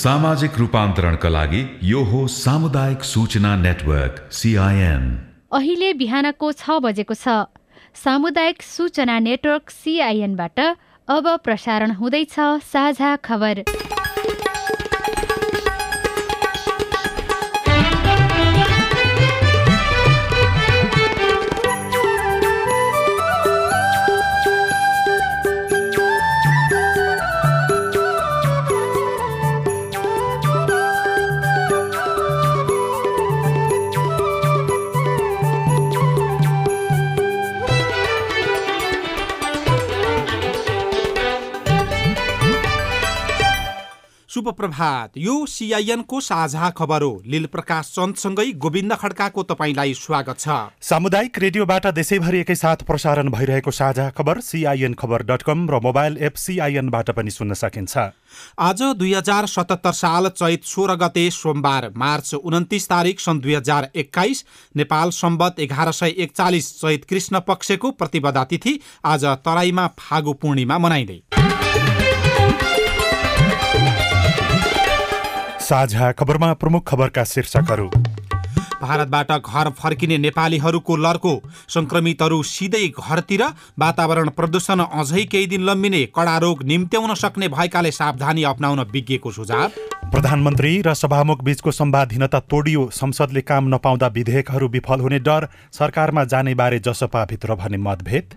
सामाजिक रूपान्तरणका लागि यो हो सामुदायिक सूचना नेटवर्क सिआइएन अहिले बिहानको छ बजेको छ। सामुदायिक सूचना नेटवर्क सिआइएनबाट अब प्रसारण हुँदैछ साझा खबर। शुभ प्रभात यो सिआइएनको साझा खबर हो। लील प्रकाश चन्दसँगै गोविन्द खड्काको तपाईँलाई स्वागत छ। सामुदायिक रेडियोबाट देशैभरि एकैसाथ प्रसारण भइरहेको साझा खबर सिआइएन खबर डट कम र मोबाइल एप सिआइएनबाट पनि सुन्न सकिन्छ। आज दुई हजार सतहत्तर साल चैत सोह्र गते सोमबार मार्च उन्तिस तारिक सन् दुई हजार एक्काइस नेपाल सम्बत एघार सय एकचालिस चैत कृष्ण पक्षको प्रतिपदा तिथि आज तराईमा फागु पूर्णिमा मनाइँदै। साझा खबरमा प्रमुख खबरका शीर्षकहरू। भारतबाट घर फर्किने नेपालीहरूको लर्को संक्रमितहरू सिधै घरतिर वातावरण प्रदूषण अझै केही दिन लम्बिने कडा रोग निम्त्याउन सक्ने भएकाले सावधानी अप्नाउन विज्ञको सुझाव। प्रधानमन्त्री र सभामुख बीचको सम्वादहीनता तोडियो संसदले काम नपाउँदा विधेयकहरू विफल हुने डर सरकारमा जाने बारे जसपाभित्र भने मतभेद।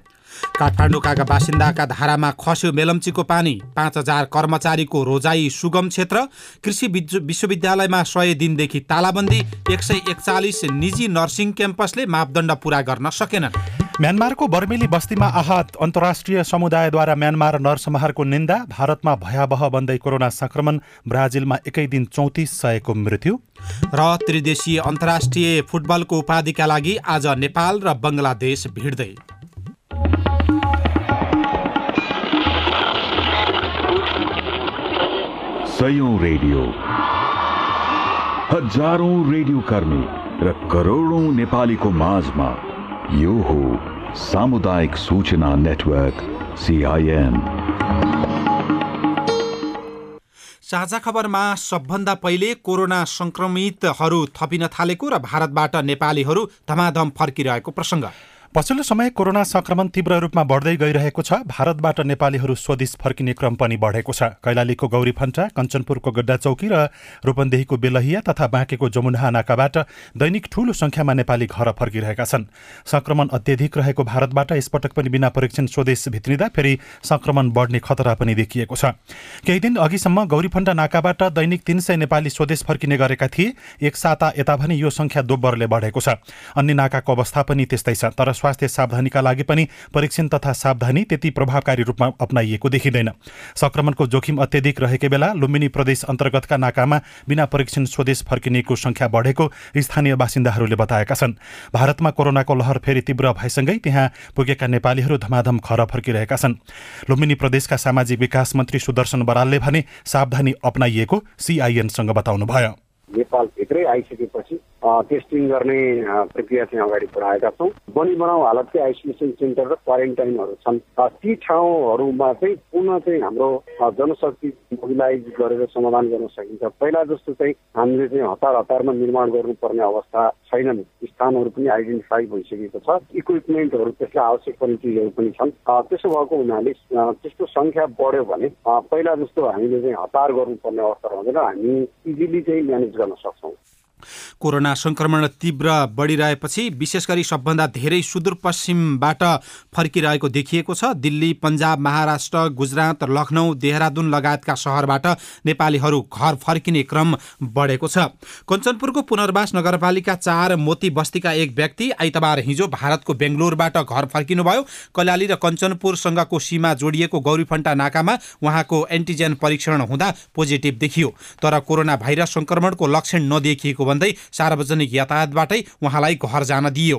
काठमाडौँका बासिन्दाका धारामा खस्यो मेलम्चीको पानी पाँच हजार कर्मचारीको रोजाई सुगम क्षेत्र कृषि विश्वविद्यालयमा सय दिनदेखि तालाबन्दी एक सय एकचालिस निजी नर्सिङ क्याम्पसले मापदण्ड पूरा गर्न सकेनन्। म्यानमारको बर्मेली बस्तीमा आहत अन्तर्राष्ट्रिय समुदायद्वारा म्यानमार नरसंहारको निन्दा भारतमा भयावह बन्दै कोरोना संक्रमण ब्राजिलमा एकै दिन चौतिस सयको मृत्यु। र त्रिदेशीय अन्तर्राष्ट्रिय फुटबलको उपाधिका लागि आज नेपाल र बङ्गलादेश भिड्दै। सयौं रेडियो। हजारौं रेडियो कर्मी र करोडौं नेपालीको माझमा यो हो सामुदायिक सूचना नेटवर्क सिआइएन साझा खबरमा सबभन्दा पहिले कोरोना संक्रमितहरू थपिन थालेको र भारतबाट नेपालीहरू धमाधम फर्किरहेको प्रसङ्ग। पछिल्लो समय कोरोना संक्रमण तीव्र रूपमा बढ्दै गइरहेको छ। भारतबाट नेपालीहरू स्वदेश फर्किने क्रम पनि बढेको छ। कैलालीको गौरी फन्टा कञ्चनपुरको गड्डा चौकी र रूपन्देहीको बेलहिया तथा बाँकेको जमुना नाकाबाट दैनिक ठूलो संख्यामा नेपाली घर फर्किरहेका छन्। संक्रमण अत्यधिक रहेको भारतबाट यसपटक पनि बिना परीक्षण स्वदेश भित्रिँदा फेरि संक्रमण बढ्ने खतरा पनि देखिएको छ। केही दिन अघिसम्म गौरीफन्टा नाकाबाट दैनिक तीन सय नेपाली स्वदेश फर्किने गरेका थिए। एक साता यता भने यो संख्या दोब्बरले बढेको छ। अन्य नाकाको अवस्था पनि त्यस्तै छ। तर स्वास्थ्य सावधानीका लागि पनि परीक्षण तथा सावधानी त्यति प्रभावकारी रूपमा अप्नाइएको देखिँदैन। संक्रमणको जोखिम अत्यधिक रहेकै बेला लुम्बिनी प्रदेश अन्तर्गतका नाकामा बिना परीक्षण स्वदेश फर्किनेको संख्या बढेको स्थानीय बासिन्दाहरूले बताएका छन्। भारतमा कोरोनाको लहर फेरि तीव्र भएसँगै त्यहाँ पुगेका नेपालीहरू धमाधम घर फर्किरहेका छन्। लुम्बिनी प्रदेशका सामाजिक विकास मन्त्री सुदर्शन बरालले भने सावधानी अप्नाइएको सिआइएनसँग बताउनुभयो। नेपालभित्रै आइसकेपछि टेस्टिङ गर्ने प्रक्रिया चाहिँ अगाडि बढाएका छौँ। बनी बनाउ हालतकै आइसोलेसन सेन्टर र क्वारेन्टाइनहरू छन्। ती ठाउँहरूमा चाहिँ पुनः चाहिँ हाम्रो जनशक्ति मोबिलाइज गरेर समाधान गर्न सकिन्छ। पहिला जस्तो चाहिँ हामीले चाहिँ हतार हतारमा निर्माण गर्नुपर्ने अवस्था छैनन् स्थानहरू पनि आइडेन्टिफाई भइसकेको छ। इक्विपमेन्टहरू त्यसलाई आवश्यक पर्ने चिजहरू पनि छन्। त्यसो भएको हुनाले अ, त्यस्तो सङ्ख्या बढ्यो भने पहिला जस्तो हामीले चाहिँ हतार गर्नुपर्ने अवस्था रहँदैन। हामी इजिली चाहिँ म्यानेज गर्न सक्छौँ। कोरोना संक्रमण तीव्र बढिरहेपछि विशेष गरी सबभन्दा धेरै सुदूरपश्चिमबाट फर्किरहेको देखिएको छ। दिल्ली पन्जाब महाराष्ट्र गुजरात लखनऊ देहरादून लगायतका सहरबाट नेपालीहरू घर फर्किने क्रम बढेको छ। कञ्चनपुरको पुनर्वास नगरपालिका चार मोती बस्तीका एक व्यक्ति आइतबार हिजो भारतको बेङ्गलोरबाट घर फर्किनुभयो। कैलाली र कञ्चनपुरसँगको सीमा जोडिएको गौरीफन्टा नाकामा उहाँको एन्टिजेन परीक्षण हुँदा पोजिटिभ देखियो। तर कोरोना भाइरस संक्रमणको लक्षण नदेखिएको भन्दै सार्वजनिक यातायातबाटै उहाँलाई घर जान दिइयो।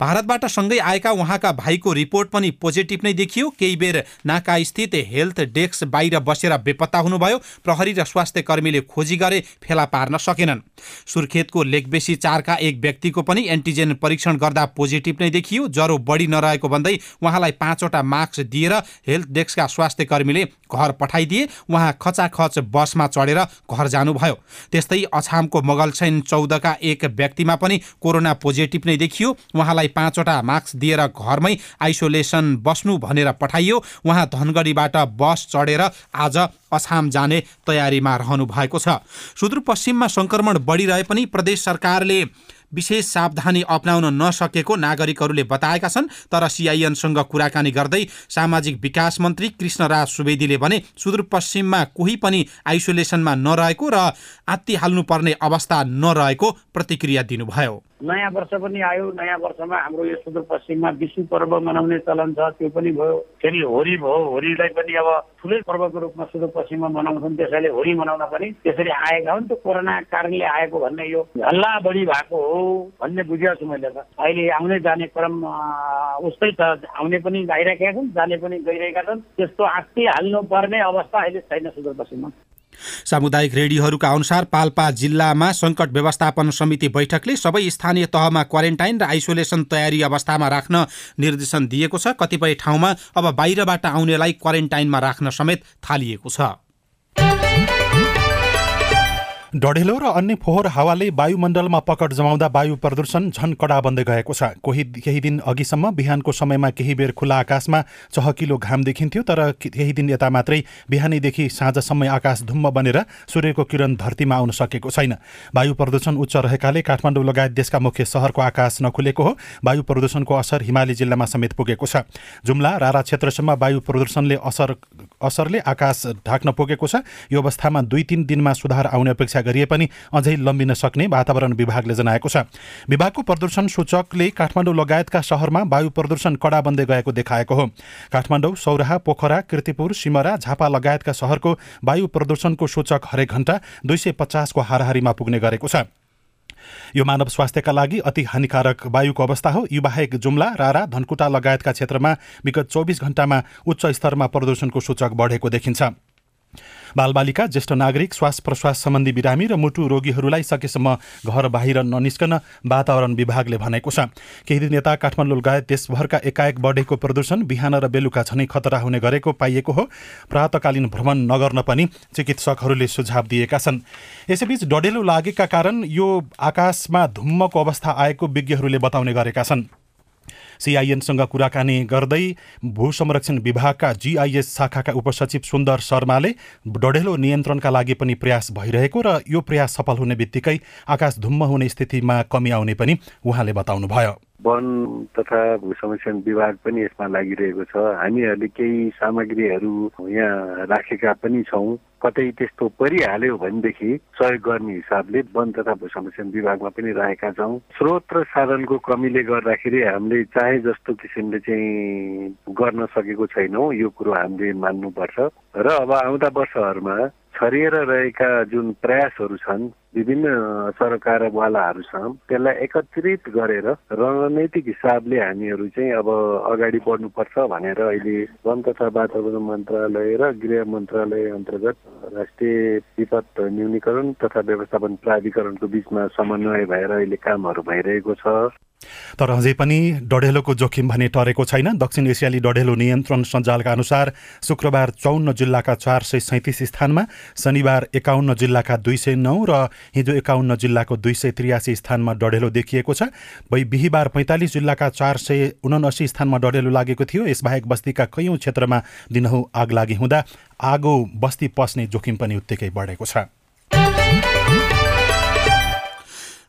भारतबाट सँगै आएका उहाँका भाइको रिपोर्ट पनि पोजिटिभ नै देखियो। केही बेर नाका स्थित हेल्थ डेस्क बाहिर बसेर बेपत्ता हुनुभयो। प्रहरी र स्वास्थ्य कर्मीले खोजी गरे फेला पार्न सकेनन्। सुर्खेतको लेकबेसी चारका एक व्यक्तिको पनि एन्टिजेन परीक्षण गर्दा पोजिटिभ नै देखियो। ज्वरो बढी नरहेको भन्दै उहाँलाई पाँचवटा मास्क दिएर हेल्थ डेस्कका स्वास्थ्य कर्मीले घर पठाइदिए। उहाँ खचाखच बसमा चढेर घर जानुभयो। त्यस्तै अछामको मगलसैन चौधका एक व्यक्तिमा पनि कोरोना पोजिटिभ नै देखियो। उहाँलाई पाँचवटा मास्क दिएर घरमै आइसोलेसन बस्नु भनेर पठाइयो। उहाँ धनगढीबाट बस चढेर आज अछाम जाने तयारीमा रहनु भएको छ। सुदूरपश्चिममा सङ्क्रमण बढिरहे पनि प्रदेश सरकारले विशेष सावधानी अप्नाउन नसकेको नागरिकहरूले बताएका छन् तर सिआइएनसँग कुराकानी गर्दै सामाजिक विकास मन्त्री कृष्णराज सुवेदीले भने सुदूरपश्चिममा कोही पनि आइसोलेसनमा नरहेको र आत्तिहाल्नुपर्ने अवस्था नरहेको प्रतिक्रिया दिनुभयो। नयाँ वर्ष पनि आयो। नयाँ वर्षमा हाम्रो यो सुदूरपश्चिममा विशु पर्व मनाउने चलन छ। त्यो पनि भयो। फेरि होरी भयो। होरीलाई पनि अब ठुलै पर्वको रूपमा सुदूरपश्चिममा मनाउँछन्। त्यसैले होरी मनाउन पनि त्यसरी आएका हुन्। त्यो कोरोना कारणले आएको भन्ने यो हल्ला बढी भएको हो भन्ने बुझेको छु मैले त। अहिले आउने जाने क्रम उस्तै छ। आउने पनि आइरहेका छन्। जाने पनि गइरहेका छन्। त्यस्तो आत्ति हाल्नु पर्ने अवस्था अहिले छैन सुदूरपश्चिममा। सामुदायिक रेडियोहरूका अनुसार पाल्पा जिल्लामा सङ्कट व्यवस्थापन समिति बैठकले सबै स्थानीय तहमा क्वारेन्टाइन र आइसोलेसन तयारी अवस्थामा राख्न निर्देशन दिएको छ। कतिपय ठाउँमा अब बाहिरबाट आउनेलाई क्वारेन्टाइनमा राख्न समेत थालिएको छ। डढेलो र अन्य फोहोर हावाले वायुमण्डलमा पकड जमाउँदा वायु प्रदूषण झन कडा बन्दै गएको छ। कोही केही दिन अघिसम्म बिहानको समयमा केही बेर खुला आकाशमा चहकिलो घाम देखिन्थ्यो तर केही दिन यता मात्रै बिहानैदेखि साँझसम्म आकाश धुम्म बनेर सूर्यको किरण धरतीमा आउन सकेको छैन। वायु प्रदूषण उच्च रहेकाले काठमाडौँ लगायत देशका मुख्य सहरको आकाश नखुलेको हो। वायु प्रदूषणको असर हिमाली जिल्लामा समेत पुगेको छ। जुम्ला रारा क्षेत्रसम्म वायु प्रदूषणले असर असरले आकाश ढाक्न पुगेको छ। यो अवस्थामा दुई तिन दिनमा सुधार आउने अपेक्षा गरिए पनि अझै लम्बिन सक्ने वातावरण विभागले जनाएको छ। विभागको प्रदूषण सूचकले काठमाडौँ लगायतका सहरमा वायु प्रदूषण कडा बन्दै गएको देखाएको हो। काठमाडौँ सौराहा पोखरा किर्तिपुर सिमरा झापा लगायतका सहरको वायु प्रदूषणको सूचक हरेक घण्टा दुई सय पचासको हाराहारीमा पुग्ने गरेको छ। यो मानव स्वास्थ्यका लागि अति हानिकारक वायुको अवस्था हो। यो बाहेक जुम्ला रारा धनकुटा लगायतका क्षेत्रमा विगत चौबिस घण्टामा उच्च स्तरमा प्रदूषणको सूचक बढेको देखिन्छ। बालबालिका ज्येष्ठ नागरिक श्वास प्रश्वास सम्बन्धी बिरामी र मुटु रोगीहरूलाई सकेसम्म घर बाहिर ननिस्कन वातावरण विभागले भनेको छ। केही दिन यता काठमाडौँ लगायत देशभरका एकाएक बढेको प्रदूषण बिहान र बेलुका झनै खतरा हुने गरेको पाइएको हो। प्रातकालीन भ्रमण नगर्न पनि चिकित्सकहरूले सुझाव दिएका छन्। यसैबीच डढेलो लागेका कारण यो आकाशमा धुम्मको अवस्था आएको विज्ञहरूले बताउने गरेका छन्। सिआइएनसँग कुराकानी गर्दै भू संरक्षण विभागका जिआइएस शाखाका उपसचिव सुन्दर शर्माले डढेलो नियन्त्रणका लागि पनि प्रयास भइरहेको र यो प्रयास सफल हुने बित्तिकै आकाश धुम्म हुने स्थितिमा कमी आउने पनि उहाँले बताउनुभयो। वन तथा भू संरक्षण विभाग पनि यसमा लागिरहेको छ। हामीहरूले केही सामग्रीहरू यहाँ राखेका पनि छौँ। कतै त्यस्तो परिहाल्यो भनेदेखि सहयोग गर्ने हिसाबले वन तथा भू संरक्षण विभागमा पनि राखेका छौँ। स्रोत र साधनको कमीले गर्दाखेरि हामीले चाहे जस्तो किसिमले चाहिँ गर्न सकेको छैनौँ। यो कुरो हामीले मान्नुपर्छ। र अब आउँदा वर्षहरूमा छरिएर रहेका जुन प्रयासहरू छन् विभिन्न सरकारवालाहरू छन् त्यसलाई एकत्रित गरेर रणनैतिक हिसाबले हामीहरू चाहिँ अब अगाडि बढ्नुपर्छ भनेर अहिले वन तथा वातावरण मन्त्रालय र गृह मन्त्रालय अन्तर्गत राष्ट्रिय विपद न्यूनीकरण तथा व्यवस्थापन प्राधिकरणको बिचमा समन्वय भएर अहिले कामहरू भइरहेको छ। तर अझै पनि डढेलोको जोखिम भने टरेको छैन। दक्षिण एसियाली डढेलो नियन्त्रण सञ्जालका अनुसार शुक्रबार चौन्न जिल्लाका चार सय सैँतिस स्थानमा शनिबार एकाउन्न जिल्लाका दुई सय नौ र हिजो एकाउन्न जिल्लाको दुई सय त्रियासी स्थानमा डढेलो देखिएको छ। बिहिबार पैँतालिस जिल्लाका चार सय उनासी स्थानमा डढेलो लागेको थियो। यसबाहेक बस्तीका कैयौँ क्षेत्रमा दिनहु आग लागि हुँदा आगो बस्ती पस्ने जोखिम पनि उत्तिकै बढेको छ।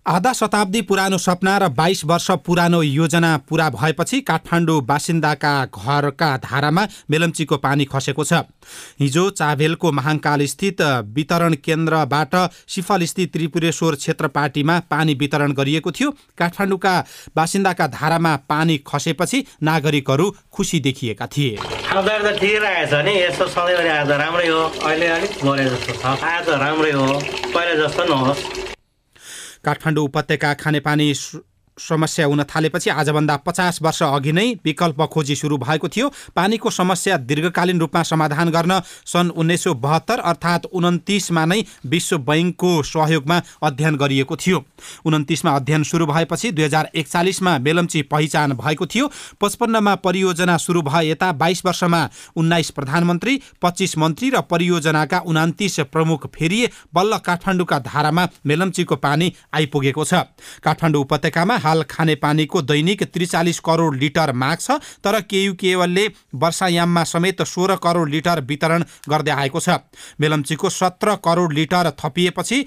आधा शताब्दी पुरानो सपना र बाइस वर्ष पुरानो योजना पूरा भएपछि काठमाडौँ बासिन्दाका घरका धारामा मेलम्चीको पानी खसेको छ। हिजो चाभेलको महाङ्काल स्थित वितरण केन्द्रबाट सिफल स्थित त्रिपुरेश्वर क्षेत्र पार्टीमा पानी वितरण गरिएको थियो। काठमाडौँका बासिन्दाका धारामा पानी खसेपछि नागरिकहरू खुसी देखिएका थिए। आज राम्रै हो काठमाडौँ उपत्यका खानेपानी समस्या हुन थालेपछि आजभन्दा पचास वर्ष अघि नै विकल्प खोजी सुरु भएको थियो। पानीको समस्या दीर्घकालीन रूपमा समाधान गर्न सन् उन्नाइस सौ बहत्तर अर्थात् उन्तिसमा नै विश्व बैङ्कको सहयोगमा अध्ययन गरिएको थियो। उन्तिसमा अध्ययन सुरु भएपछि दुई हजार एकचालिसमा मेलम्ची पहिचान भएको थियो। पचपन्नमा परियोजना सुरु भए यता बाइस वर्षमा उन्नाइस प्रधानमन्त्री पच्चिस मन्त्री र परियोजनाका उनातिस प्रमुख फेरिए बल्ल काठमाडौँका धारामा मेलम्चीको पानी आइपुगेको छ। काठमाडौँ उपत्यकामा हाल खानेपानीको दैनिक त्रिचालिस करोड लिटर माग छ तर केयुकेवलले वर्षायाममा समेत सोह्र करोड लिटर वितरण गर्दै आएको छ। मेलम्चीको सत्र करोड लिटर थपिएपछि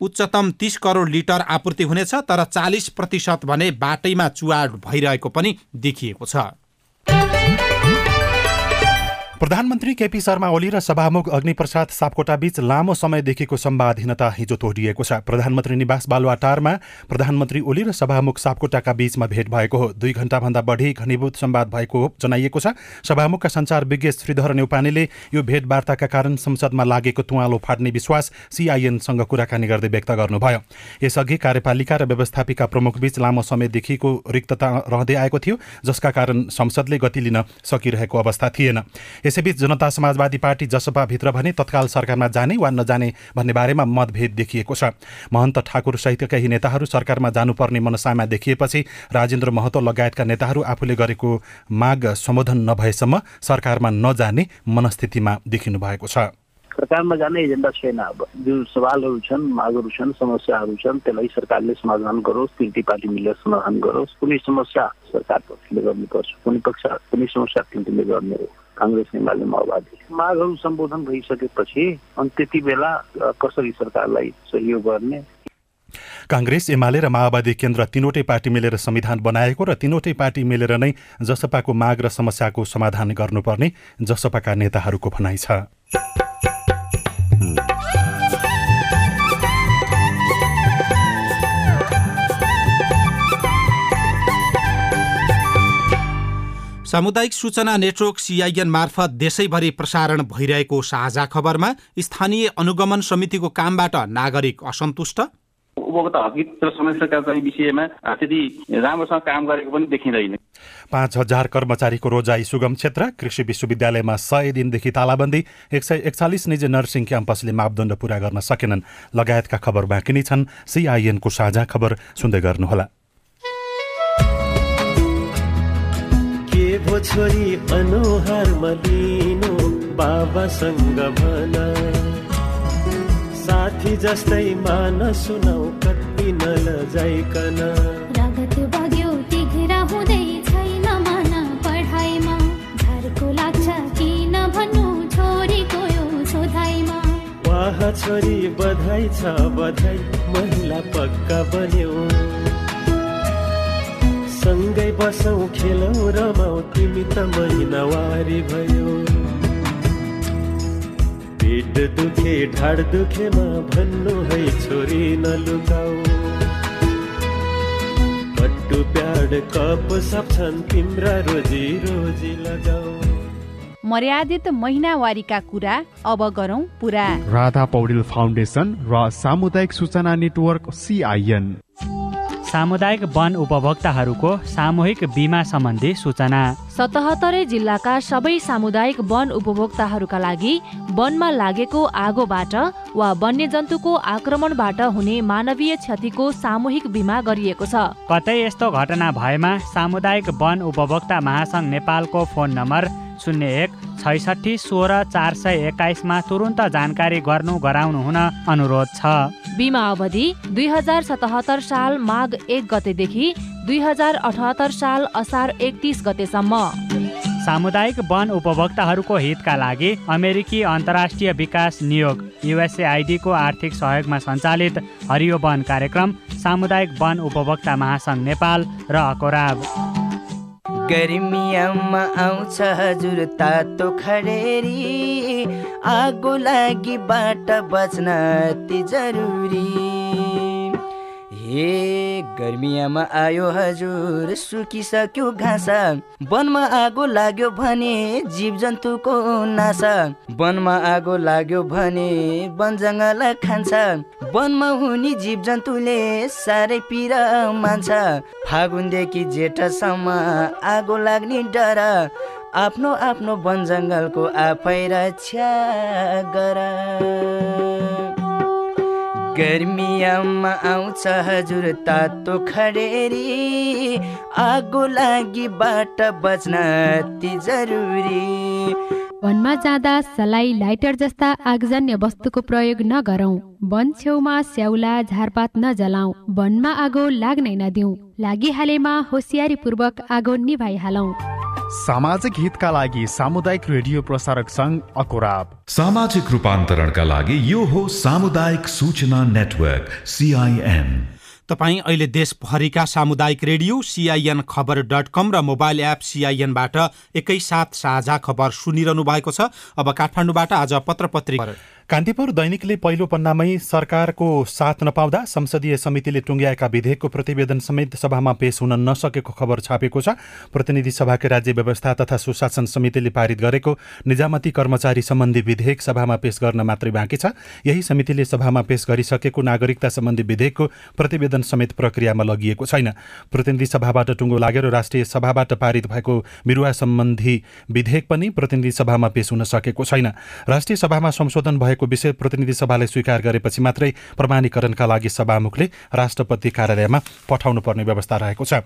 उच्चतम तिस करोड लिटर आपूर्ति हुनेछ तर चालिस प्रतिशत भने बाटैमा चुहाड भइरहेको पनि देखिएको छ। प्रधानमन्त्री केपी शर्मा ओली र सभामुख अग्निप्रसाद सापकोटा बीच लामो समयदेखिको सम्वादहीनता हिजो तोडिएको छ। प्रधानमन्त्री निवास बालुवाटारमा प्रधानमन्त्री ओली र सभामुख सापकोटाका बीचमा भेट भएको हो। दुई घण्टाभन्दा बढी घनीभूत सम्वाद भएको जनाइएको छ। सभामुखका संचार विज्ञ श्रीधर नेउपानेले यो भेटवार्ताका कारण संसदमा लागेको तुवालो फाट्ने विश्वास सिआइएनसँग कुराकानी गर्दै व्यक्त गर्नुभयो। यसअघि कार्यपालिका र व्यवस्थापिका प्रमुख बीच लामो समयदेखिको रिक्तता रहँदै आएको थियो जसका कारण संसदले गति लिन सकिरहेको अवस्था थिएन। यसैबीच जनता समाजवादी पार्टी जसपाभित्र भने तत्काल सरकारमा जाने वा नजाने भन्ने बारेमा मतभेद देखिएको छ। महन्त ठाकुर सहित केही नेताहरू सरकारमा जानुपर्ने मनसामा देखिएपछि राजेन्द्र महतो लगायतका नेताहरू आफूले गरेको माग सम्बोधन नभएसम्म सरकारमा नजाने मनस्थितिमा देखिनु भएको छ। सरकारमा जाने एजेन्डा छैन अब जुन सवालहरू छन् मागहरू छन् समस्याहरू छन् त्यसलाई सरकारले समाधान गरोस् तिनटी पार्टी मिलेर समाधान गरोस्। कुनै समस्या सरकार पक्षले गर्नुपर्छ कुनै पक्ष कुनै समस्या तिनटीले गर्ने हो। काङ्ग्रेस एमाले माओवादी। मागहरू सम्बोधन भइसकेपछि अनि त्यति बेला कसरी सरकारलाई सहयोग गर्ने? काङ्ग्रेस एमाले र माओवादी केन्द्र तिनवटै पार्टी मिलेर संविधान बनाएको र तिनवटै पार्टी मिलेर नै जसपाको माग र समस्याको समाधान गर्नुपर्ने जसपाका नेताहरूको भनाइ छ। सामुदायिक सूचना नेटवर्क सिआइएन मार्फत देशैभरि प्रसारण भइरहेको साझा खबरमा स्थानीय अनुगमन समितिको कामबाट नागरिक असन्तुष्ट। उपभोक्ता हकित र समस्याका चाहिँ विषयमा त्यति राम्रोसँग काम गरेको पनि देखिँदैन। पाँच हजार कर्मचारीको रोजाई सुगम क्षेत्र कृषि विश्वविद्यालयमा सय दिनदेखि तालाबन्दी एक सय एकचालिस निजी नर्सिङ क्याम्पसले मापदण्ड पूरा गर्न सकेनन्। लगायतका खबर बाँकी नै छन्। सिआइएनको साझा खबर सुन्दै गर्नुहोला। भो छोरी अनुहार मलिनो बाबासँग भन। साथी जस्तै मान सुनाउ कति नलजाइकन रगत बग्यो तिघ्रा हुँदै छैन मन पढाइमा। झर्को लाग्छ किन भन्नु छोरीको यो सोधाइमा। वाह छोरी बधाई छ बधाई महिला पक्का बन्यो। बसौ खेलौ रमाउ तिमी त महिनावारी भयो। पेट दुखे ढाड दुखेमा भन्नु है छोरी नलुकाऊ पट्टु प्याड कप सब छन् तिम्रा रोजी रोजी लगाऊ। मर्यादित महिनावारीका कुरा अब गरौँ पुरा। राधा पौडेल फाउन्डेसन र सामुदायिक सूचना नेटवर्क सिआइएन सामुदायिक वन उपभोक्ताहरूको सामूहिक बिमा सम्बन्धी सूचना। सतहत्तरै जिल्लाका सबै सामुदायिक वन उपभोक्ताहरूका लागि वनमा लागेको आगोबाट वा वन्यजन्तुको आक्रमणबाट हुने मानवीय क्षतिको सामूहिक बिमा गरिएको छ। कतै यस्तो घटना भएमा सामुदायिक वन उपभोक्ता महासङ्घ नेपालको फोन नम्बर शून्य एक छैसठी सोह्र चार सय एक्काइसमा तुरुन्त जानकारी गर्नु गराउनु हुन अनुरोध छ। बिमा अवधि दुई हजार सतहत्तर साल माघ एक गतेदेखि दुई हजार अठहत्तर साल असार एकतिस गतेसम्म। सामुदायिक वन उपभोक्ताहरूको हितका लागि अमेरिकी अन्तर्राष्ट्रिय विकास नियोग युएसएआइडीको आर्थिक सहयोगमा सञ्चालित हरियो वन कार्यक्रम सामुदायिक वन उपभोक्ता महासङ्घ नेपाल र अकोराब। गर्मियामा आउँछ हजुर तातो खडेरी। आगो लागि बाट बच्न अति जरुरी। हे गर्मियामा आयो हजुर सुकिसक्यो घाँस। वनमा आगो लाग्यो भने जीव जन्तुको नासा। वनमा आगो लाग्यो भने वन जङ्गल खान्छ। वनमा हुने जीव जन्तुले साह्रै पिर मान्छ। फागुनदेखि जेठसम्म आगो लाग्ने डर। आफ्नो आफ्नो वन जङ्गलको आफै रक्षा गर। गर्मियामा आउँछ हजुर तातो खडेरी। आगो लागिबाट बच्न अति जरुरी। वनमा जाँदा सलाई लाइटर जस्ता आगजन्य वस्तुको प्रयोग नगरौँ। वन छेउमा स्याउला झारपात नजलाऊ वनमा आगो लाग्नै नदिऊ लागिहालेमा होसियारीपूर्वक आगो निभाइहालौँ। सामाजिक हितका लागि सामुदायिक रेडियो प्रसारक सङ्घ अकोराब। सामाजिक रूपान्तरणका लागि यो हो सामुदायिक सूचना नेटवर्क सिआइएन तपाईँ अहिले देशभरिका सामुदायिक radio CIN Khabar dot com र मोबाइल एप सिआइएनबाट एकैसाथ साझा खबर सुनिरहनु भएको छ। अब काठमाडौँबाट आज पत्र पत्रिका कान्तिपुर दैनिकले पहिलो पन्नामै सरकारको साथ नपाउँदा संसदीय समितिले टुङ्ग्याएका विधेयकको प्रतिवेदन समेत सभामा पेश हुन नसकेको खबर छापेको छ। प्रतिनिधि सभाकै राज्य व्यवस्था तथा सुशासन समितिले पारित गरेको निजामती कर्मचारी सम्बन्धी विधेयक सभामा पेश गर्न मात्रै बाँकी छ। यही समितिले सभामा पेश गरिसकेको नागरिकता सम्बन्धी विधेयकको प्रतिवेदन समेत प्रक्रियामा लगिएको छैन। प्रतिनिधि सभाबाट टुङ्गो लागेर राष्ट्रिय सभाबाट पारित भएको बिरुवा सम्बन्धी विधेयक पनि प्रतिनिधि सभामा पेश हुन सकेको छैन। राष्ट्रिय सभामा संशोधन भएको भएको विषय प्रतिनिधि सभाले स्वीकार गरेपछि मात्रै प्रमाणीकरणका लागि सभामुखले राष्ट्रपति कार्यालयमा पठाउनु पर्ने व्यवस्था रहेको छ।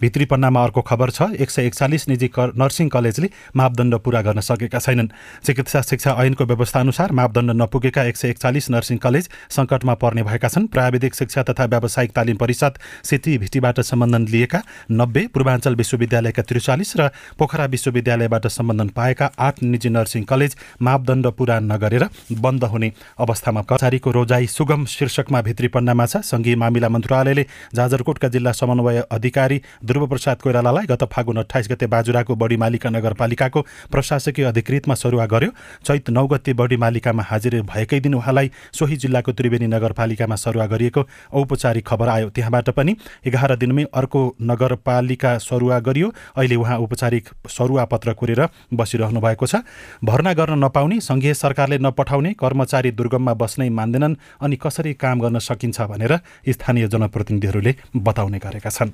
भित्री पन्नामा अर्को खबर छ एक सय एकचालिस निजी नर्सिङ कलेजले मापदण्ड पूरा गर्न सकेका छैनन्। चिकित्सा शिक्षा ऐनको व्यवस्था अनुसार मापदण्ड नपुगेका एक सय एकचालिस नर्सिङ कलेज सङ्कटमा पर्ने भएका छन्। प्राविधिक शिक्षा तथा व्यावसायिक तालिम परिषद सिटी भिटीबाट सम्बन्धन लिएका नब्बे पूर्वाञ्चल विश्वविद्यालयका त्रिचालिस र पोखरा विश्वविद्यालयबाट सम्बन्धन पाएका आठ निजी नर्सिङ कलेज मापदण्ड पूरा नगरेर बन्द बन्द हुने अवस्थामा कर्मचारीको रोजाई सुगम शीर्षकमा भित्री पन्नामा छ। सङ्घीय मामिला मन्त्रालयले जाजरकोटका जिल्ला समन्वय अधिकारी ध्रुवप्रसाद कोइरालालाई गत फागुन अठाइस गते बाजुराको बढी मालिका नगरपालिकाको प्रशासकीय अधिकृतमा सरुवा गर्यो। चैत नौ गते बढी मालिकामा हाजिर भएकै दिन उहाँलाई सोही जिल्लाको त्रिवेणी नगरपालिकामा सरुवा गरिएको औपचारिक खबर आयो। त्यहाँबाट पनि एघार दिनमै अर्को नगरपालिका सरुवा गरियो। अहिले उहाँ औपचारिक सरुवा पत्र कुरेर बसिरहनु भएको छ। भर्ना गर्न नपाउने सङ्घीय सरकारले नपठाउने कर्मचारी दुर्गममा बस्नै मान्दैनन् अनि कसरी काम गर्न सकिन्छ भनेर स्थानीय जनप्रतिनिधिहरूले बताउने गरेका छन्।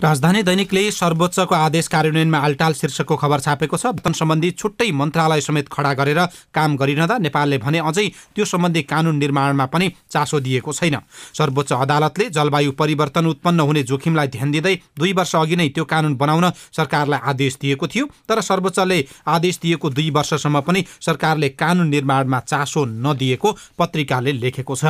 राजधानी दैनिकले सर्वोच्चको आदेश कार्यान्वयनमा आलटाल शीर्षकको खबर छापेको छ। वेतन सम्बन्धी छुट्टै मन्त्रालय समेत खडा गरेर काम गरिरहँदा नेपालले भने अझै त्यो सम्बन्धी कानुन निर्माणमा पनि चासो दिएको छैन। सर्वोच्च अदालतले जलवायु परिवर्तन उत्पन्न हुने जोखिमलाई ध्यान दिँदै दुई वर्ष अघि नै त्यो कानुन बनाउन सरकारलाई आदेश दिएको थियो। तर सर्वोच्चले आदेश दिएको दुई वर्षसम्म पनि सरकारले कानुन निर्माणमा चासो नदिएको पत्रिकाले लेखेको छ।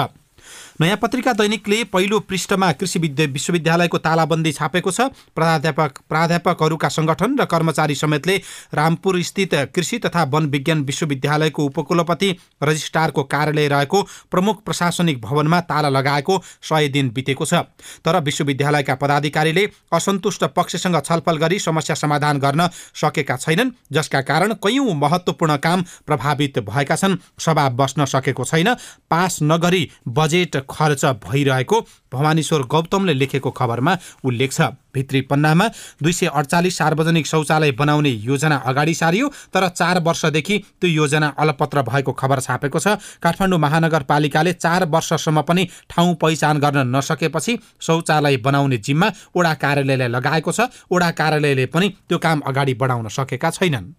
नयाँ पत्रिका दैनिकले पहिलो पृष्ठमा कृषि विश्वविद्यालयको तालाबन्दी छापेको छ। प्राध्यापक प्राध्यापकहरूका सङ्गठन र कर्मचारी समेतले रामपुर स्थित कृषि तथा वन विज्ञान विश्वविद्यालयको उपकुलपति रजिस्ट्रारको कार्यालय रहेको प्रमुख प्रशासनिक भवनमा ताला लगाएको सय दिन बितेको छ। तर विश्वविद्यालयका पदाधिकारीले असन्तुष्ट पक्षसँग छलफल गरी समस्या समाधान गर्न सकेका छैनन् जसका कारण कैयौँ महत्त्वपूर्ण काम प्रभावित भएका छन्। सभा बस्न सकेको छैन। पास नगरी बजेट खर्च भइरहेको भवानीश्वर गौतमले लेखेको खबरमा उल्लेख छ। भित्री पन्नामा दुई सय अडचालिस सार्वजनिक शौचालय बनाउने योजना अगाडि सारियो तर चार वर्षदेखि त्यो योजना अलपत्र भएको खबर छापेको छ। काठमाडौँ महानगरपालिकाले चार वर्षसम्म पनि ठाउँ पहिचान गर्न नसकेपछि शौचालय बनाउने जिम्मा ओडा कार्यालयलाई लगाएको छ। ओडा कार्यालयले पनि त्यो काम अगाडि बढाउन सकेका छैनन्।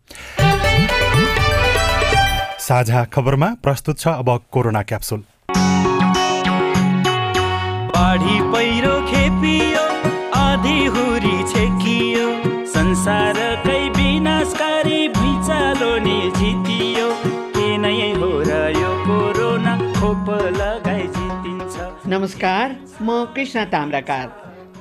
साझा खबरमा प्रस्तुत छ अब कोरोना क्याप्सुल। बाढी पहिरो खेपियो हुरी छेकियो। संसारकै विनाशकारी भुइँचालो नि जितियो के नै हो र यो कोरोना खोप लगाइ जितिन्छ। नमस्कार म कृष्ण ताम्राकार।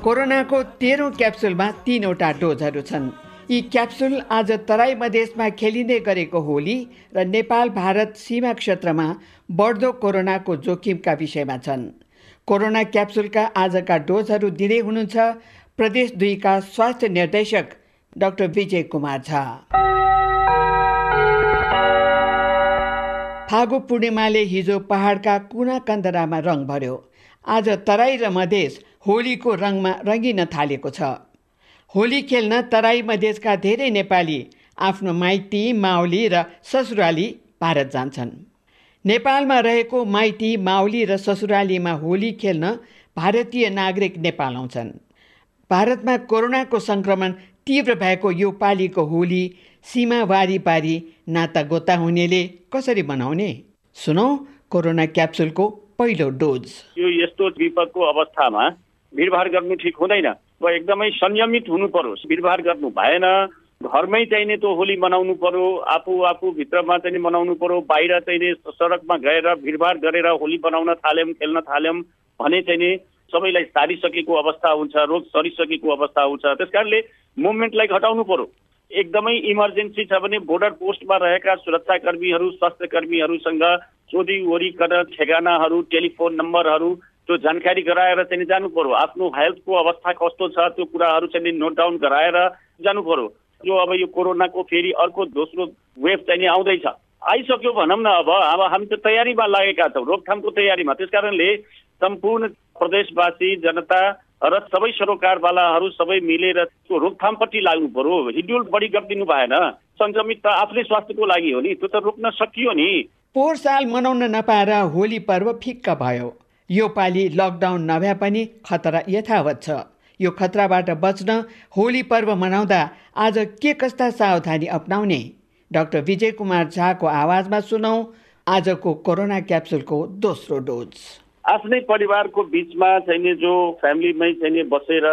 कोरोनाको तेह्रौँ क्याप्सुलमा तिनवटा डोजहरू छन्। यी क्याप्सुल आज तराई मधेसमा खेलिँदै गरेको होली र नेपाल भारत सीमा क्षेत्रमा बढ्दो कोरोनाको जोखिमका विषयमा छन्। कोरोना क्याप्सुलका आजका डोजहरू दिँदै हुनुहुन्छ प्रदेश दुईका स्वास्थ्य निर्देशक डाक्टर विजय कुमार झा। फागु पूर्णिमाले हिजो पहाडका कुना कन्दरामा रङ भर्यो। आज तराई र मधेस होलीको रङमा रङ्गिन थालेको छ। होली खेल्न तराई मधेसका धेरै नेपाली आफ्नो माइती माउली र ससुराली भारत जान्छन्। नेपालमा रहेको माइती माउली र ससुरालीमा होली खेल्न भारतीय नागरिक नेपाल आउँछन्। भारतमा कोरोनाको सङ्क्रमण तीव्र भएको यो पालिको होली सीमा वारिपारी नाता गोता हुनेले कसरी मनाउने? सुनौ कोरोना क्याप्सुलको पहिलो डोज। यो यस्तो विपदको अवस्थामा भिडभाड गर्नु ठिक हुँदैन एकदमै संयमित हुनु पर्यो भिडभाड गर्नु भएन घरमै चाहिने त्यो होली मनाउनु पर्यो आफू आफू भित्रमा चाहिँ मनाउनु पर्यो बाहिर चाहिँ सडकमा गएर भिडभाड गरेर होली बनाउन थाल्यौँ खेल्न थाल्यौँ भने चाहिँ सबैलाई सारिसकेको अवस्था हुन्छ रोग सरिसकेको अवस्था हुन्छ। त्यस कारणले मुभमेन्टलाई घटाउनु पर्यो। एकदमै इमर्जेन्सी छ भने बोर्डर पोस्टमा रहेका सुरक्षाकर्मीहरू स्वास्थ्य कर्मीहरूसँग सोधी वरिकन ठेगानाहरू टेलिफोन नम्बरहरू त्यो जानकारी गराएर चाहिँ जानु पर्यो। आफ्नो हेल्थको अवस्था कस्तो छ त्यो कुराहरू चाहिँ नोट डाउन गराएर जानु पर्यो। जो अब यो कोरोनाको फेरि अर्को दोस्रो वेभ चाहिँ आउँदैछ। आइसक्यो भनौँ न अब अब हामी त तयारीमा लागेका छौँ रोकथामको तयारीमा। त्यस कारणले सम्पूर्ण प्रदेशवासी जनता र सबै सरोकारवालाहरू सबै मिलेर त्यो रोकथामपट्टि लाग्नु पर्यो। हिड्युल बढी गरिदिनु भएन। सङ्क्रमित त आफ्नै स्वास्थ्यको लागि हो नि। त्यो त रोक्न सकियो नि। पोहोर साल मनाउन नपाएर होली पर्व फिक्क भयो। यो पालि लकडाउन नभए पनि खतरा यथावत छ। यो खतराबाट बच्न होली पर्व मनाउँदा आज के कस्ता सावधानी अप्नाउने? डाक्टर विजय कुमार झाको आवाजमा सुनौ। आजको कोरोना क्याप्सुलको दोस्रो डोज। आफ्नै परिवारको बिचमा चाहिँ जो फ्यामिलीमै चाहिँ बसेर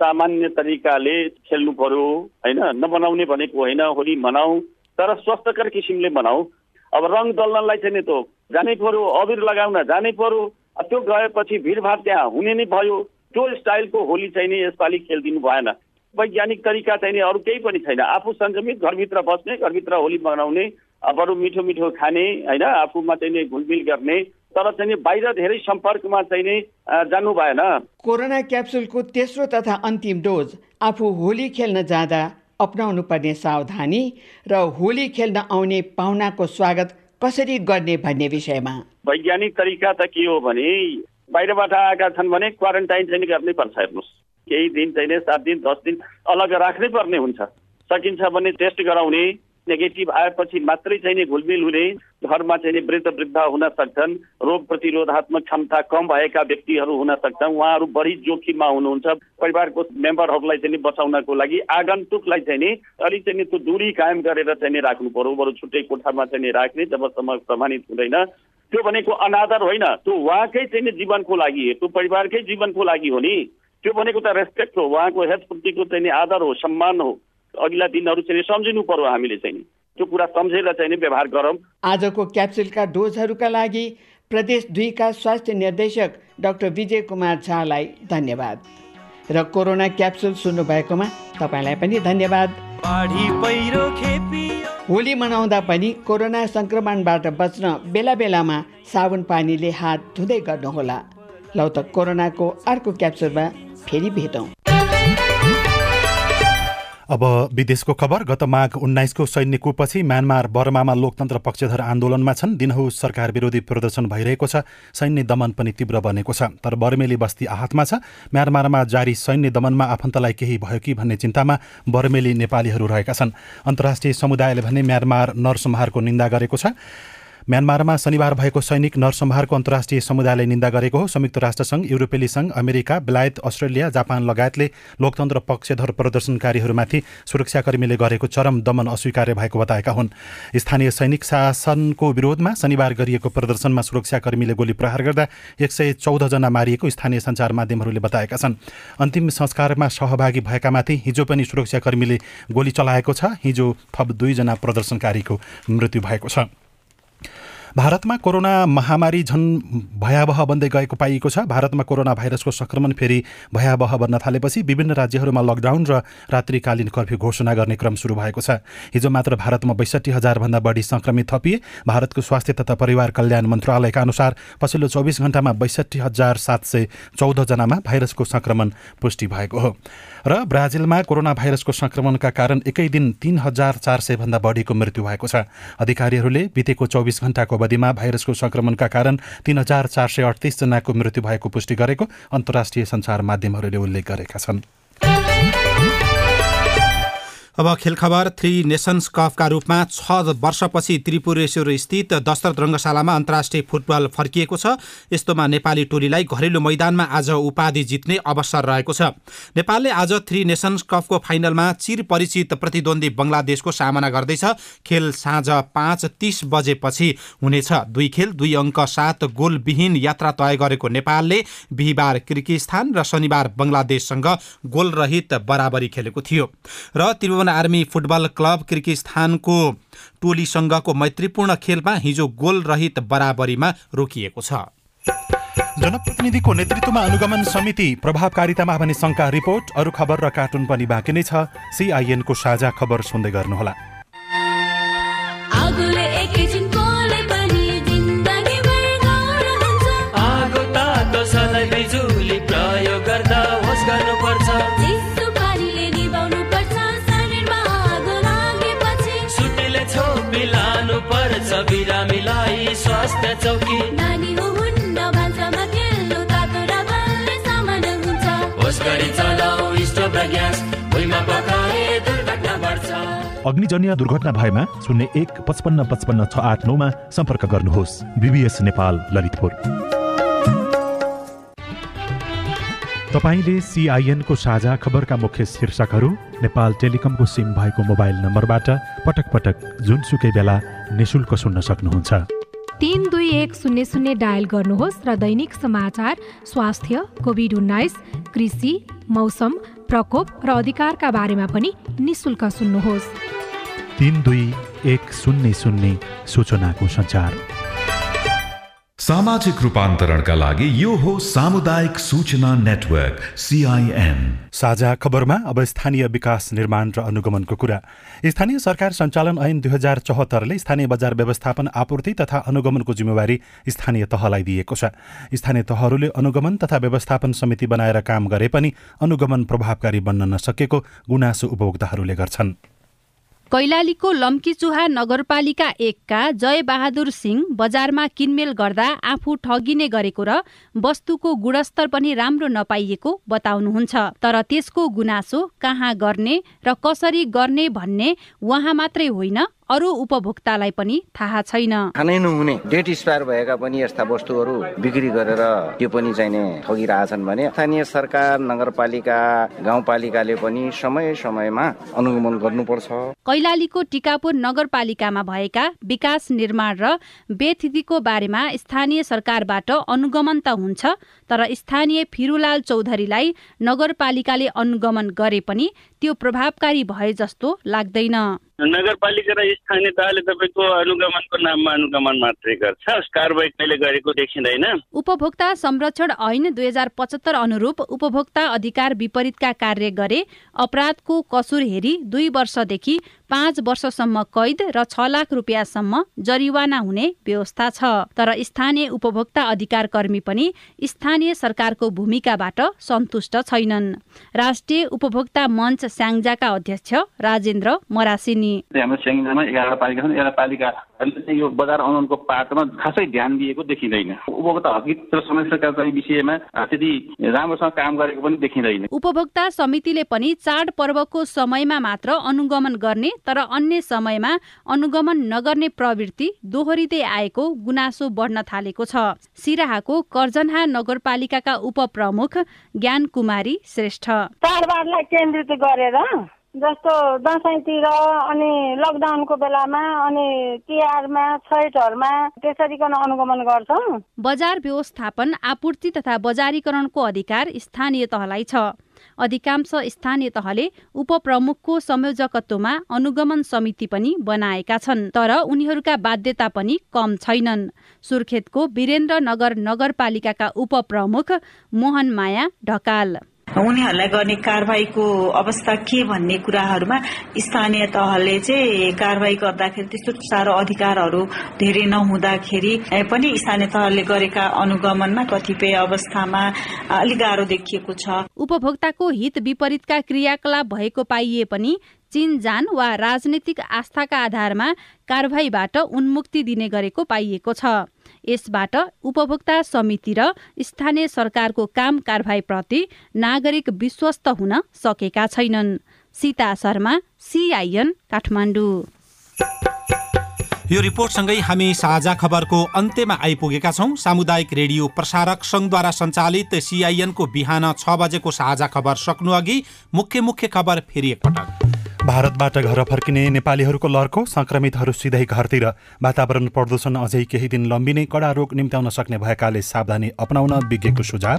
सामान्य तरिकाले खेल्नु पर्यो होइन? नबनाउने भनेको होइन होली मनाऊ तर स्वस्थकर किसिमले मनाऊ। अब रङ दल्नलाई चाहिँ त जानै पर्यो अबिर लगाउन जानै पर्यो। त्यो गएपछि भिडभाड त्यहाँ हुने नै भयो। त्यो स्टाइलको होली चाहिँ नि यसपालि खेलिदिनु भएन। वैज्ञानिक तरिका चाहिँ अरू केही पनि छैन। आफू सञ्जमित घरभित्र बस्ने घरभित्र होली मनाउने बरु मिठो मिठो खाने होइन आफूमा चाहिँ घुलमिल गर्ने तर चाहिँ बाहिर धेरै सम्पर्कमा चाहिँ जानु भएन। कोरोना क्याप्सुलको तेस्रो तथा अन्तिम डोज आफू होली खेल्न जाँदा अप्नाउनु पर्ने सावधानी र होली खेल्न आउने पाहुनाको स्वागत कसरी गर्ने भन्ने विषयमा? वैज्ञानिक तरिका त के हो भने बाहिरबाट आएका छन् भने क्वारेन्टाइन चाहिँ गर्नै पर्छ हेर्नुहोस्। केही दिन चाहिँ सात दिन दस दिन अलग राख्नै पर्ने हुन्छ। सकिन्छ भने टेस्ट गराउने नेगेटिभ आएपछि मात्रै चाहिँ घुलमिल हुने घरमा चाहिँ वृद्ध वृद्ध हुन सक्छन् रोग प्रतिरोधात्मक क्षमता कम भएका व्यक्तिहरू हुन सक्छन् उहाँहरू बढी जोखिममा हुनुहुन्छ। परिवारको मेम्बरहरूलाई चाहिँ बचाउनको लागि आगन्तुकलाई चाहिँ अलिक चाहिँ त्यो दूरी कायम गरेर चाहिँ राख्नु पर्यो। बरु छुट्टै कोठामा चाहिँ राख्ने जबसम्म प्रमाणित हुँदैन। त्यो भनेको अनादर होइन। त्यो उहाँकै चाहिँ जीवनको लागि त्यो परिवारकै जीवनको लागि हो नि। त्यो भनेको त रेस्पेक्ट हो। उहाँको हेल्थप्रतिको चाहिँ आदर हो सम्मान हो। अघिल्ला दिनहरू चाहिँ सम्झिनु पर्यो हामीले चाहिँ त्यो कुरा सम्झेर चाहिँ व्यवहार गरौँ। आजको क्याप्सुलका डोजहरूका लागि प्रदेश दुईका स्वास्थ्य निर्देशक डाक्टर विजय कुमार झालाई धन्यवाद। र कोरोना क्याप्सुल सुन्नुभएकोमा तपाईँलाई पनि धन्यवाद। होली मनाउँदा पनि कोरोना सङ्क्रमणबाट बच्न बेला बेलामा साबुन पानीले हात धुँदै गर्नुहोला। लौ त कोरोनाको अर्को क्याप्सुलमा फेरि भेटौँ। अब विदेशको खबर गत माघ उन्नाइसको सैन्य कुपछि म्यानमार बर्मामा लोकतन्त्र पक्षधर आन्दोलनमा छन्। दिनहु सरकार विरोधी प्रदर्शन भइरहेको छ। सैन्य दमन पनि तीव्र बनेको छ। तर बर्मेली बस्ती आहतमा छ। म्यानमारमा जारी सैन्य दमनमा आफन्तलाई केही भयो कि भन्ने चिन्तामा बर्मेली नेपालीहरू रहेका छन्। अन्तर्राष्ट्रिय समुदायले भने म्यानमार नरसंहारको निन्दा गरेको छ। म्यानमारमा शनिबार भएको सैनिक नरसंहारको अन्तर्राष्ट्रिय समुदायले निन्दा गरेको हो। संयुक्त राष्ट्रसङ्घ युरोपेली सङ्घ अमेरिका बेलायत अस्ट्रेलिया जापान लगायतले लोकतन्त्र पक्षधर प्रदर्शनकारीहरूमाथि सुरक्षाकर्मीले गरेको चरम दमन अस्वीकार्य भएको बताएका हुन्। स्थानीय सैनिक शासनको विरोधमा शनिबार गरिएको प्रदर्शनमा सुरक्षाकर्मीले गोली प्रहार गर्दा एक सय चौधजना मारिएको स्थानीय सञ्चार माध्यमहरूले बताएका छन्। अन्तिम संस्कारमा सहभागी भएकामाथि हिजो पनि सुरक्षाकर्मीले गोली चलाएको छ। हिजो थप दुईजना प्रदर्शनकारीको मृत्यु भएको छ। भारतमा कोरोना महामारी झन् भयावह बन्दै गएको पाइएको छ। भारतमा कोरोना भाइरसको सङ्क्रमण फेरि भयावह बन्न थालेपछि विभिन्न राज्यहरूमा लकडाउन र रात्रिकालीन कर्फ्यू घोषणा गर्ने क्रम सुरु भएको छ। हिजो मात्र भारतमा बैसठी हजारभन्दा बढी सङ्क्रमित थपिए। भारतको स्वास्थ्य तथा परिवार कल्याण मन्त्रालयका अनुसार पछिल्लो चौबिस घण्टामा बैसठी हजार सात सय चौधजनामा भाइरसको सङ्क्रमण पुष्टि भएको हो। र ब्राजिलमा कोरोना भाइरसको सङ्क्रमणका कारण एकै दिन तीन हजार चार सयभन्दा बढीको मृत्यु भएको छ। अधिकारीहरूले बितेको चौबिस घण्टाको अवधिमा भाइरसको सङ्क्रमणका कारण तीन हजार चार सय अडतिसजनाको मृत्यु भएको पुष्टि गरेको अन्तर्राष्ट्रिय सञ्चार माध्यमहरूले उल्लेख गरेका छन्। अब खेल खबर थ्री नेसन्स कपका रूपमा छ वर्षपछि त्रिपुरेश्वर स्थित दशरथ रङ्गशालामा अन्तर्राष्ट्रिय फुटबल फर्किएको छ। यस्तोमा नेपाली टोलीलाई घरेलु मैदानमा आज उपाधि जित्ने अवसर रहेको छ। नेपालले आज थ्री नेसन्स कपको फाइनलमा चिर परिचित प्रतिद्वन्दी बङ्गलादेशको सामना गर्दैछ। खेल साँझ पाँच तिस बजेपछि हुनेछ। दुई खेल दुई अङ्क सात गोलविहीन यात्रा तय गरेको नेपालले बिहिबार किर्गिस्तान र शनिबार बङ्गलादेशसँग गोलरहित बराबरी खेलेको थियो। र त्रिभुवन आर्मी फुटबल क्लब किर्गिस्तानको टोलीसँगको मैत्रीपूर्ण खेलमा हिजो गोल रहित बराबरीमा रोकिएको छ। जनप्रतिनिधिको नेतृत्वमा अनुगमन समिति प्रभावकारितामा भने शङ्का रिपोर्ट अरू खबर र कार्टुन पनि बाँकी नै छ। सिआइएनको साझा खबर सुन्दै गर्नुहोला। चौकी नानी हो हुन्न भान्सामा खेल्नु तातो र बलले सामान हुन्छ। होस गरी चलाऊ स्टोभ र ग्यास भुइँमा पकाए दुर्घटना बढ्छ। अग्निजन्य दुर्घटना भएमा शून्य एक पचपन्न पचपन्न छ आठ नौमा सम्पर्क गर्नुहोस्। बिबिएस नेपाल ललितपुर। तपाईँले सिआइएनको साझा खबरका मुख्य शीर्षकहरू नेपाल टेलिकमको सिम भएको मोबाइल नम्बरबाट पटक पटक जुनसुकै बेला निशुल्क सुन्न सक्नुहुन्छ। तिन दुई एक शून्य शून्य डायल गर्नुहोस् र दैनिक समाचार स्वास्थ्य कोभिड उन्नाइस कृषि मौसम प्रकोप र अधिकारका बारेमा पनि निशुल्क सुन्नुहोस्। तिन दुई एक शून्य शून्य सूचनाको सञ्चार। सामाजिक रूपान्तरणका लागि यो हो सामुदायिक सूचना नेटवर्क सिआइएन साझा खबरमा अब स्थानीय विकास निर्माण र अनुगमनको कुरा। स्थानीय सरकार सञ्चालन ऐन दुई हजार चौहत्तरले स्थानीय बजार व्यवस्थापन आपूर्ति तथा अनुगमनको जिम्मेवारी स्थानीय तहलाई दिएको छ। स्थानीय तहहरूले अनुगमन तथा व्यवस्थापन समिति बनाएर काम गरे पनि अनुगमन प्रभावकारी बन्न नसकेको गुनासो उपभोक्ताहरूले गर्छन्। कैलालीको लम्कीचुहा नगरपालिका एकका जयबहादुर सिंह बजारमा किनमेल गर्दा आफू ठगिने गरेको र वस्तुको गुणस्तर पनि राम्रो नपाइएको बताउनुहुन्छ। तर त्यसको गुनासो कहाँ गर्ने र कसरी गर्ने भन्ने उहाँ मात्रै होइन। अरू उपभोक्तालाई पनि थाहा छैन। खानै नहुने डेट एक्सपायर भएका पनि यस्ता वस्तुहरू बिक्री गरेर त्यो पनि चाहिने ठगिरहेछन् भने स्थानीय सरकार नगरपालिका गाउँपालिकाले पनि समय समयमा अनुगमन गर्नुपर्छ। कैलालीको टिकापुर नगरपालिकामा भएका विकास निर्माण र बेथितिको बारेमा स्थानीय सरकारबाट अनुगमन त हुन्छ तर स्थानीय फिरुलाल चौधरीलाई नगरपालिकाले अनुगमन गरे पनि त्यो प्रभावकारी भए जस्तो लाग्दैन। नगरपालिका र स्थानीय तहले तपाईँको अनुगमनको नाममा अनुगमन मात्रै गर्छ। कारवाही कहिले गरेको देखिँदैन। उपभोक्ता संरक्षण ऐन दुई हजार पचहत्तर अनुरूप उपभोक्ता अधिकार विपरीतका कार्य गरे अपराधको कसुर हेरी दुई वर्षदेखि पाँच वर्षसम्म कैद र छ लाख रुपियाँसम्म जरिवाना हुने व्यवस्था छ। तर स्थानीय उपभोक्ता अधिकार कर्मी पनि स्थानीय सरकारको भूमिकाबाट सन्तुष्ट छैनन्। राष्ट्रिय उपभोक्ता मञ्च स्याङ्जाका अध्यक्ष राजेन्द्र मरासिनी। हाम्रो स्याङ्जामा एघारवटा पालिका छन्। एघार पालिकाहरूले चाहिँ यो बजार अनुगमनको पाटोमा खासै ध्यान दिएको देखिँदैन। उपभोक्ता हकित र समस्याका चाहिँ विषयमा त्यति राम्रोसँग काम गरेको पनि देखिँदैन। उपभोक्ता समितिले पनि चाड पर्वको समयमा मात्र अनुगमन गर्ने तर अन्य समयमा अनुगमन नगर्ने प्रवृत्ति दोहोरिँदै आएको गुनासो बढ्न थालेको छ। सिराहाको कर्जनहा नगरपालिकाका उपप्रमुख ज्ञान कुमारी श्रेष्ठ। चाडबाडलाई केन्द्रित गरेर जस्तो दसैँतिर अनि लकडाउनको बेलामा अनि तिहारमा छैटहरूमा त्यसरीकन अनुगमन गर्छौँ। बजार व्यवस्थापन आपूर्ति तथा बजारीकरणको अधिकार स्थानीय तहलाई छ। अधिकांश स्थानीय तहले उपप्रमुखको संयोजकत्वमा अनुगमन समिति पनि बनाएका छन् तर उनीहरूका बाध्यता पनि कम छैनन्। सुर्खेतको वीरेन्द्रनगर नगरपालिकाका उपप्रमुख मोहन माया ढकाल। उनीहरूलाई गर्ने कारवाहीको अवस्था के भन्ने कुराहरूमा स्थानीय तहले चाहिँ कारवाही गर्दाखेरि त्यस्तो साह्रो अधिकारहरू धेरै नहुँदाखेरि पनि स्थानीय तहले गरेका अनुगमनमा कतिपय अवस्थामा अलिक गाह्रो देखिएको छ। उपभोक्ताको हित विपरीतका क्रियाकलाप भएको पाइए पनि चिनजान वा राजनीतिक आस्थाका आधारमा कारवाहीबाट उन्मुक्ति दिने गरेको पाइएको छ। यसबाट उपभोक्ता समिति र स्थानीय सरकारको काम कारवाहीप्रति नागरिक विश्वस्त हुन सकेका छैनन्। सीता शर्मा सिआइएन काठमाडौँ। यो रिपोर्टसँगै हामी साझा खबरको अन्त्यमा आइपुगेका छौँ। सामुदायिक रेडियो प्रसारक सङ्घद्वारा सञ्चालित सिआइएनको बिहान छ बजेको साझा खबर सक्नु अघि मुख्य मुख्य खबर फेरि एकपटक। भारतबाट घर फर्किने नेपालीहरूको लर्को संक्रमितहरू सिधै घरतिर। वातावरण प्रदूषण अझै केही दिन लम्बिने कडा रोग निम्त्याउन सक्ने भएकाले सावधानी अपनाउन विज्ञको सुझाव।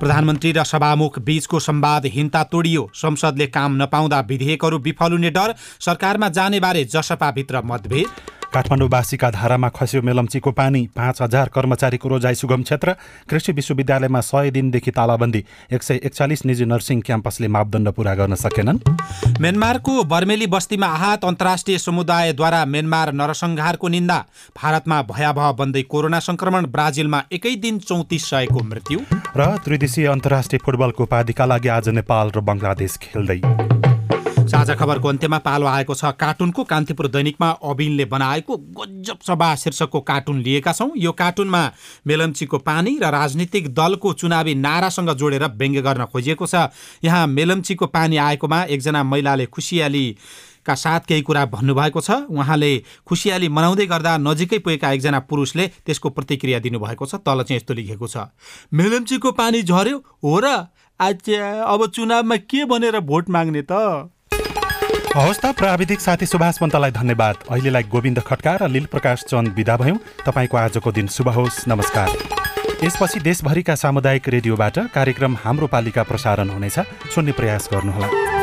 प्रधानमन्त्री र सभामुख बीचको संवाद हिन्ता तोडियो। संसदले काम नपाउँदा विधेयकहरू विफल हुने डर सरकारमा जानेबारे जसपाभित्र मतभेद। काठमाडौँवासीका धारामा खस्यो मेलम्चीको पानी पाँच हजार कर्मचारीको रोजाइ सुगम क्षेत्र कृषि विश्वविद्यालयमा सय दिनदेखि तालाबन्दी एक सय एकचालिस निजी नर्सिङ क्याम्पसले मापदण्ड पूरा गर्न सकेनन्। म्यानमारको बर्मेली बस्तीमा आहत अन्तर्राष्ट्रिय समुदायद्वारा म्यानमार नरसंहारको निन्दा भारतमा भयावह बन्दै कोरोना संक्रमण ब्राजिलमा एकै दिन चौतिस सयको मृत्यु। र त्रिदेशीय अन्तर्राष्ट्रिय फुटबलको उपाधिका लागि आज नेपाल र बङ्गलादेश खेल्दै। साझा खबरको अन्त्यमा पालो आएको छ। कार्टुनको कान्तिपुर दैनिकमा अबिनले बनाएको गजब सभा शीर्षकको कार्टुन लिएका छौँ। यो कार्टुनमा मेलम्चीको पानी र राजनीतिक दलको चुनावी नारासँग जोडेर व्यङ्ग्य गर्न खोजिएको छ। यहाँ मेलम्चीको पानी आएकोमा एकजना महिलाले खुसियाली का साथ केही कुरा भन्नुभएको छ। उहाँले खुसियाली मनाउँदै गर्दा नजिकै पुगेका एकजना पुरुषले त्यसको प्रतिक्रिया दिनुभएको छ। तल चाहिँ यस्तो लेखेको छ। मेलम्चीको पानी झर्यो? हो र? आज अब चुनावमा के भनेर भोट माग्ने त? हवस् त प्राविधिक साथी सुभाष पन्तलाई धन्यवाद। अहिलेलाई गोविन्द खड्का र लील प्रकाश चन्द विदा भयौँ। तपाईँको आजको दिन शुभ होस् नमस्कार। यसपछि देशभरिका सामुदायिक रेडियोबाट कार्यक्रम हाम्रो पालिका प्रसारण हुनेछ। सुन्ने प्रयास गर्नुहोला।